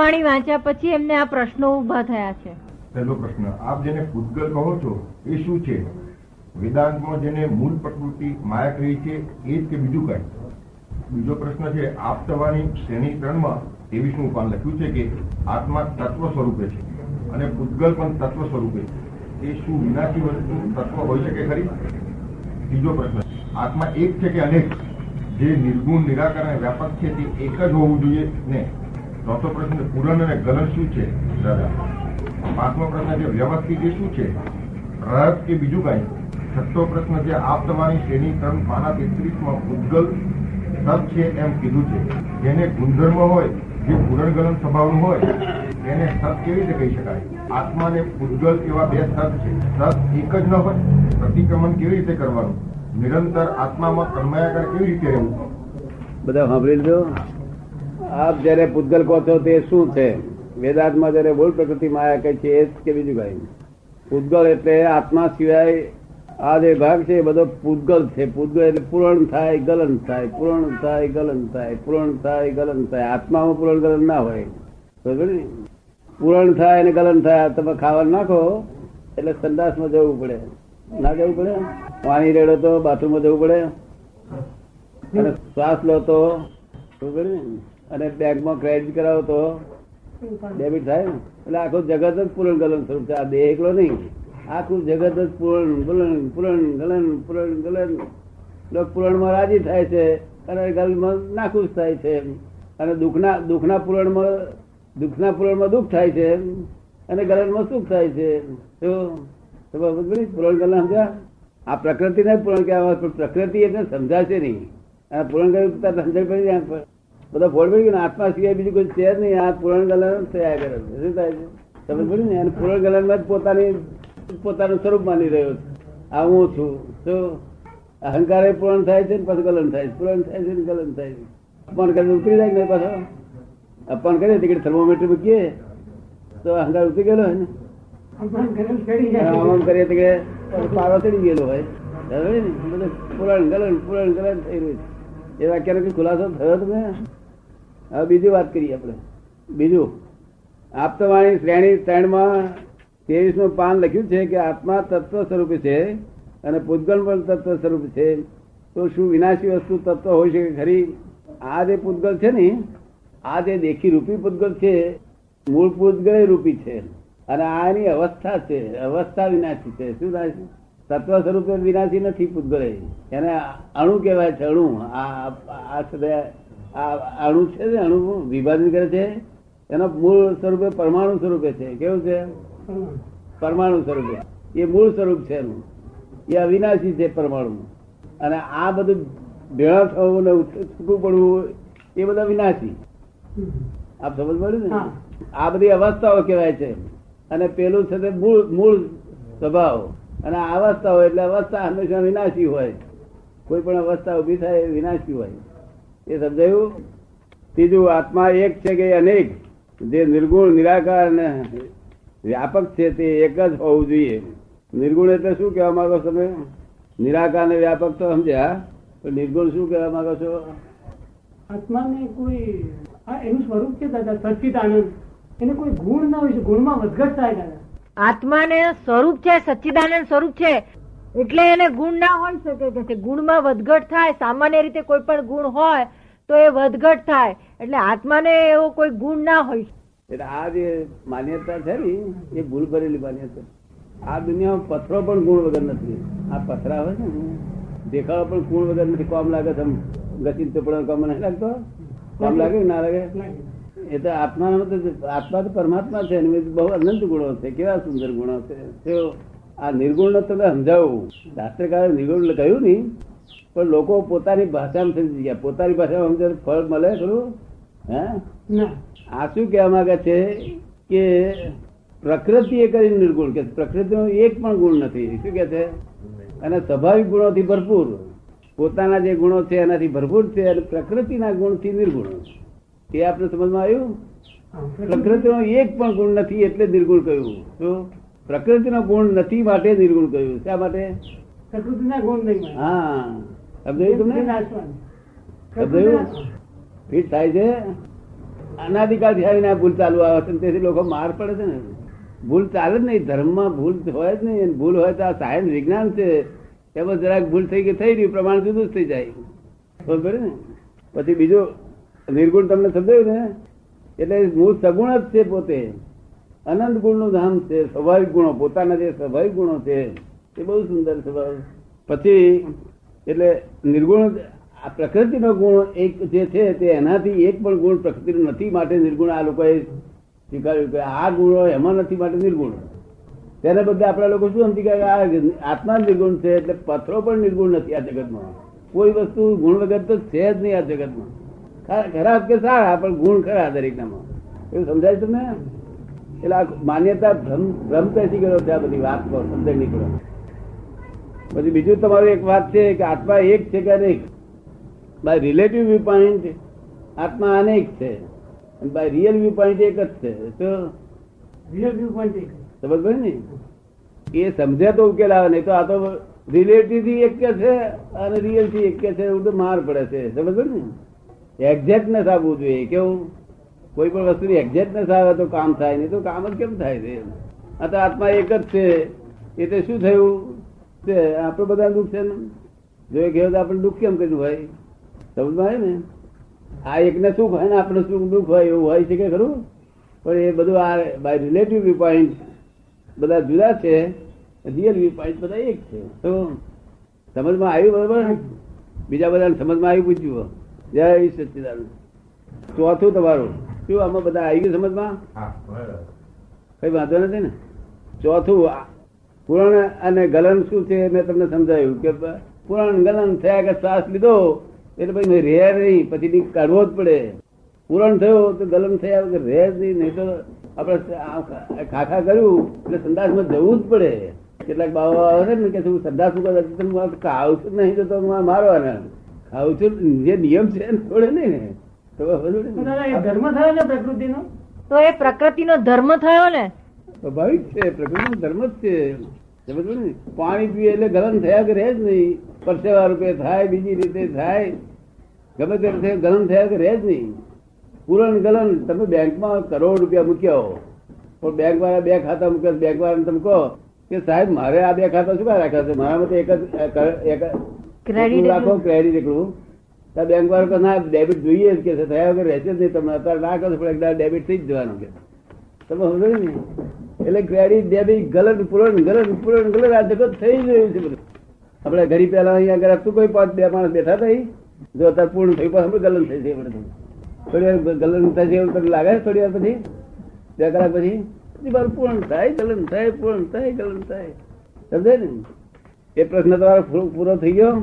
વાણી વાંચ્યા પછી એમને આ પ્રશ્નો ઊભા થયા છે. પહેલો પ્રશ્ન, આપ જેને ભૂતગલ કહો છો, એ શું છે? વેદાંતમાં જેને મૂળ પ્રકૃતિ માયા કહી છે, એ જ કે બીજું કઈ? બીજો પ્રશ્ન છે આપ થવાની શ્રેણી ત્રણમાં ત્રેવીસમું પાન લખ્યું છે કે આત્મા તત્વ સ્વરૂપે છે અને ભૂતગલ પણ તત્વ સ્વરૂપે છે? એ શું વિનાશી વસ્તુ, તત્વ હોઈ શકે ખરી? ત્રીજો પ્રશ્ન, આત્મા એક છે કે અનેક? જે નિર્ગુણ નિરાકરણ વ્યાપક છે તે એક જ હોવું જોઈએ ને? ચોથો પ્રશ્ન પૂરણ અને ગલન શું છે, દાદા? પાંચમો પ્રશ્ન છે, વ્યવસ્થિત શું છે રહસ્ય કે બીજું કઈ? છઠ્ઠો પ્રશ્ન છે, આપ તમારી શ્રેણી ત્રણ પાના તેત્રીસમાં ઉદ્ગલ સત છે એમ કીધું છે. જેને ગુણધર્મ હોય, જે પૂરણ ગલન સ્વભાવનું હોય, તેને સત કેવી રીતે કહી શકાય? આત્મા ને ઉદ્ગલ એવા બે સત છે. સત એક જ ન હોય, પ્રતિક્રમણ કેવી રીતે કરવાનું? નિરંતર આત્મામાં તન્મયાકાર કેવી રીતે રહેવું? બધા સાંભળી લીધો? આપ જયારે પૂતગલ કહો છો, તે શું છે? વેદાંતમાં જયારે મૂળ પ્રકૃતિ માયા કહે છે, એ કે બીજું કઈ પૂતગલ એટલે આત્મા સિવાય આ જે ભાગ છે, એ બધો પૂતગલ છે. પૂતગલ એટલે પૂરણ થાય, ગલન થાય, પૂરણ થાય, ગલન થાય, પૂરણ થાય, ગલન થાય. આત્મામાં પૂરણ, ગલન ના હોય. પૂરણ થાય અને ગલન થાય તમે ખાવા નાખો, એટલે સંદાસમાં જવું પડે. ના જવું પડે? પાણી રેડો તો, બાથરૂમમાં જવું પડે? અને શ્વાસ લો તો શું? અને બેંકમાં ક્રેડિટ કરાવો તો ડેબિટ થાય ને? એટલે આખું જગત જ પૂરણ ગલન સ્વરૂપ છે. આ દેહ એકલો નહીં. આખું જગત જ પૂરણ ગલન પૂરણ ગલન પૂરણ ગલન. લોક પૂરણમાં રાજી થાય છે. અને ગલનમાં નાખુશ થાય છે. અને દુઃખના દુઃખના પૂરણમાં દુઃખના પૂરણમાં દુઃખ થાય છે. અને ગલનમાં સુખ થાય છે? પૂરણ ગલન સમજ્યા? આ પ્રકૃતિને પૂરણ કહેવામાં પણ પ્રકૃતિ એટલે સમજાશે નહીં. આ પૂરણ કર્યું સમજણ પડી જાય બધા ફોડ પડી ગયું આત્મા સિવાય બીજું કોઈ છે જ નહીં. આ પૂરણ ગલન થયા કરે છે. શું થાય છે? સમજ પડી ને અને પૂરણ ગલનમાં જ પોતાની પોતાનું સ્વરૂપ માની રહ્યો છે. આ હું છું. તો અહંકાર એ પૂરણ થાય છે ને પાછું ગલન થાય છે. પૂરણ થાય છે ને ગલન થાય છે. અપમાન કરીને ઉતરી જાય ને પાછો. અપમાન કરીએ ટિકિટ થર્મોમીટર મૂકીએ તો અહંકાર ઉતરી ગયેલો હોય ને. અપમાન કરીએ તો કે પારો ચડી ગયેલો હોય. પુરાણ ગલન પુરાણ ગલન થઈ રહ્યું છે. એ વાક્યનો કઈ ખુલાસો થયો તમે હવે બીજી વાત કરીએ આપણે. બીજું આપતવાણી શ્રેણી ત્રણમાં ત્રેવીસમું પાન લખ્યું છે કે આત્મા તત્વ સ્વરૂપે છે અને પૂતગલ પણ તત્વ સ્વરૂપ છે. તો શું વિનાશી વસ્તુ તત્વ હોઈ શકે ખરી? આ જે પૂતગલ છે ને, આ જે દેખી રૂપી પૂતગલ છે, મૂળ પૂતગલ રૂપી છે. અને આ એની અવસ્થા છે, અવસ્થા વિનાશી છે. શું થાય છે? તત્વ સ્વરૂપે વિનાશી નથી પૂતગલ એને અણુ કહેવાય છે, અણુ. આ છે આ અણુ છે ને અણુ વિભાજન કરે છે એના મૂળ સ્વરૂપે પરમાણુ સ્વરૂપે છે. કેવું છે? પરમાણુ સ્વરૂપે. એ મૂળ સ્વરૂપ છે એનું. એ અવિનાશી છે પરમાણુ. અને આ બધું ભેળા થવું ને છૂટું પડવું એ બધા વિનાશી. આપ સમજ પડ્યું ને? આ બધી અવસ્થાઓ કહેવાય છે. અને પેલું છે તે મૂળ મૂળ સ્વભાવ. અને આ અવસ્થાઓ એટલે અવસ્થા હંમેશા વિનાશી હોય. કોઈ પણ અવસ્થા ઊભી થાય એ વિનાશી હોય. એ સમજાયું? ત્રીજું આત્મા એક છે કે અનેક? જે નિર્ગુણ નિરાકાર અને વ્યાપક છે તે એક જ હોવું જોઈએ. નિર્ગુણ એટલે શું કહેવા માંગો તમે? નિરાકાર ને વ્યાપક તો સમજ્યા પણ નિર્ગુણ શું કહેવા માંગો છો? આત્માને કોઈ એનું સ્વરૂપ છે દાદા સચ્ચિદાનંદ એને કોઈ ગુણ ના હોય છે ગુણમાં વધઘટ થાય દાદા. આત્માને સ્વરૂપ છે સચ્ચિદાનંદ સ્વરૂપ છે. એટલે એને ગુણ ના હોઈ શકે. કે ગુણમાં વધઘટ થાય સામાન્ય રીતે કોઈ પણ ગુણ હોય તો એ વધઘટ થાય. એટલે આત્માને એવો કોઈ ગુણ ના હોય. એટલે આ જે માન્યતા છે ને, એ ભૂલ ભરેલી માન્યતા. આ દુનિયામાં પથરો પણ ગુણ વગર નથી. આ પથરા હોય ને દેખાડો પણ ગુણ વગર નથી. કોમ લાગે છે ગતિ પણ કોમ નહીં લાગતો. કોમ લાગે ના લાગે? એ તો આત્મા આત્મા તો પરમાત્મા છે બહુ અનંત ગુણો છે. કેવા સુંદર ગુણો છે. આ નિર્ગુણ તમે સમજાવું. શાસ્ત્રકારે નિર્ગુણ કહ્યું નહીં. પણ લોકો પોતાની ભાષામાં સમજી ગયા. પોતાની ભાષામાં સમજે ફળ મળે ખરું? હે? આ શું કહેવા માંગે છે કે પ્રકૃતિ એ કરી નિર્ગુણ કે પ્રકૃતિનો એક પણ ગુણ નથી. શું કે છે? અને સ્વાભાવિક ગુણોથી ભરપૂર. પોતાના જે ગુણો છે એનાથી ભરપૂર છે અને પ્રકૃતિના ગુણથી નિર્ગુણ. એ આપણે સમજમાં આવ્યું? પ્રકૃતિનો એક પણ ગુણ નથી એટલે નિર્ગુણ કહ્યું. શું? પ્રકૃતિનો ગુણ નથી માટે નિર્ગુણ કહ્યું. શા માટે? પ્રકૃતિના ગુણ નહીં હા સમજાયું તમને? સમજાયું ફિટ થાય છે? અનાધિકાળથી આવીને ભૂલ ચાલુ આવે છે તેથી લોકો માર પડે છે ને. ભૂલ ચાલે જ નહીં. ધર્મમાં ભૂલ હોય જ નહીં. ભૂલ હોય તો આ સાયન્સ વિજ્ઞાન છે. એમાં જરાક ભૂલ થઈ ગઈ થઈ રહ્યું પ્રમાણ જુદું જ થઈ જાય. બરોબર ને? પછી બીજું નિર્ગુણ તમને સમજાયું ને? એટલે મૂળ સગુણ જ છે પોતે. અનંત ગુણનું ધામ છે. સ્વાભાવિક ગુણો. પોતાના જે સ્વાભાવિક ગુણો છે. એ બહુ સુંદર સ્વભાવ પછી, એટલે નિર્ગુણ, આ પ્રકૃતિનો ગુણ એક જે છે તે એનાથી એક પણ ગુણ પ્રકૃતિનો નથી માટે નિર્ગુણ. આ લોકોએ સ્વીકાર્યું કે આ ગુણો એમાં નથી માટે નિર્ગુણ. તેને બદલે આપણા લોકો શું સમજી આ આત્મા નિર્ગુણ છે, એટલે પથ્થરો પણ નિર્ગુણ નથી આ જગતમાં. કોઈ વસ્તુ ગુણ વગર તો છે જ નહીં આ જગતમાં. ખરા- ખરાબ કે સારા, પણ ગુણ ખરા દરેકનામાં એવું સમજાય તમને? એટલે માન્યતા ભ્રમ ભ્રમ કહી ગયો આ બધી વાત સમજાય નીકળ્યો પછી બીજું તમારું એક વાત છે કે આત્મા એક છે કે અનેક? બાય રિલેટિવ વ્યૂ પોઈન્ટ આત્મા અનેક છે. બાય રિયલ વ્યૂ પોઈન્ટ એક જ છે. તો રિયલ વ્યૂ પોઈન્ટ એક સમજ ને? એ સમજે તો ઉકેલ આવે નહીં તો આ તો રિલેટિવથી એક કે છે અને રિયલથી એક કે છે એવું તો માર પડે છે. સમજ ને? એક્ઝેક્ટનેસ આવવું જોઈએ. કેવું? કોઈ પણ વસ્તુની એક્ઝેક્ટનેસ આવે તો કામ થાય નહીં તો કામ જ કેમ થાય છે? આ તો આત્મા એક જ છે. એટલે શું થયું? તે આપણે બધા દુઃખ છે ને? જો એક તો આપણે દુઃખ કેમ કર્યું હોય સમજમાં આવે ને? આ એકને સુખ હોય ને આપણે સુખ દુઃખ હોય એવું હોય છે કે ખરું? પણ એ બધું આ બાય રિલેટિવ વ્યૂ પોઈન્ટ બધા જુદા છે રિયલ વ્યૂ પોઈન્ટ બધા એક છે. તો સમજમાં આવ્યું બરોબર? બીજા બધાને સમજમાં આવી પૂછ્યું. જય સચિદાન ચોથું તમારું. શું આમાં બધા આવી ગયું સમજમાં? હા બરાબર. કઈ વાંધો નથી ને? ચોથું પુરાણ અને ગલન શું છે મેં તમને સમજાયું કે પુરાણ ગલન થયા કે શ્વાસ લીધો એટલે પછી રે નહીં પછી કાઢવો જ પડે. પુરાણ થયો તો ગલન થયા વગર રે જ નહીં નહીં તો આપણે ખાખા કર્યું એટલે સંદાસમાં જવું જ પડે. કેટલાક બાબા આવે છે ને કે શું સંદાસ તમે ખાવ છું નહીં તો તમે મારવાના. ખાવ છું જે નિયમ છે થોડે નહીં ને. ધર્મ થયો ને પ્રકૃતિનો? તો એ પ્રકૃતિનો ધર્મ થયો ને સ્વાભાવિક છે પ્રકૃતિનો ધર્મ જ છે? પાણી પીએ એટલે ગલન થયા કે રહે જ નહીં. પરસેવા રૂપે થાય બીજી રીતે થાય. ગમે તે રીતે ગલન થયા કે રહે જ નહીં. પૂરણ ગલન તમે બેંકમાં કરોડ રૂપિયા મૂક્યા હો. પણ બેંક વાળા બે ખાતા મૂક્યા બેંક વાળાને તમે કહો કે સાહેબ મારે આ બે ખાતા શું રાખ્યા છે? મારા મતે એક જ એક જ- રાખો ક્રેડિટ એકલું તો બેંક વાળો ના ડેબિટ જોઈએ જ કે થયા વગર રહેશે જ નહીં તમે અત્યારે ના કરો પણ એકદમ ડેબિટ થઈ જ જવાનું કે. તમે સમજો ને? એટલે ક્રેડિટ, ડેબિટ, ગલન પૂરણ ગલન પૂરણ ગલન, આ જગત થઈ ગયું છે બધું. આપણે ઘડી પહેલા અહીંયા આગળ હતું કોઈ પાંચ, બે માણસ બેઠા થઈ? જો અત્યારે પૂર્ણ થયું પાસે આપણે ગલન થઈ જાય બધું થોડી વાર ગલન થશે એવું તમને લાગે છે થોડી વાર પછી? બે કલાક પછી? બાર પૂર્ણ થાય, ગલન થાય, પૂર્ણ થાય, ગલન થાય. સમજે ને? એ પ્રશ્ન તમારો પૂરો થઈ ગયો?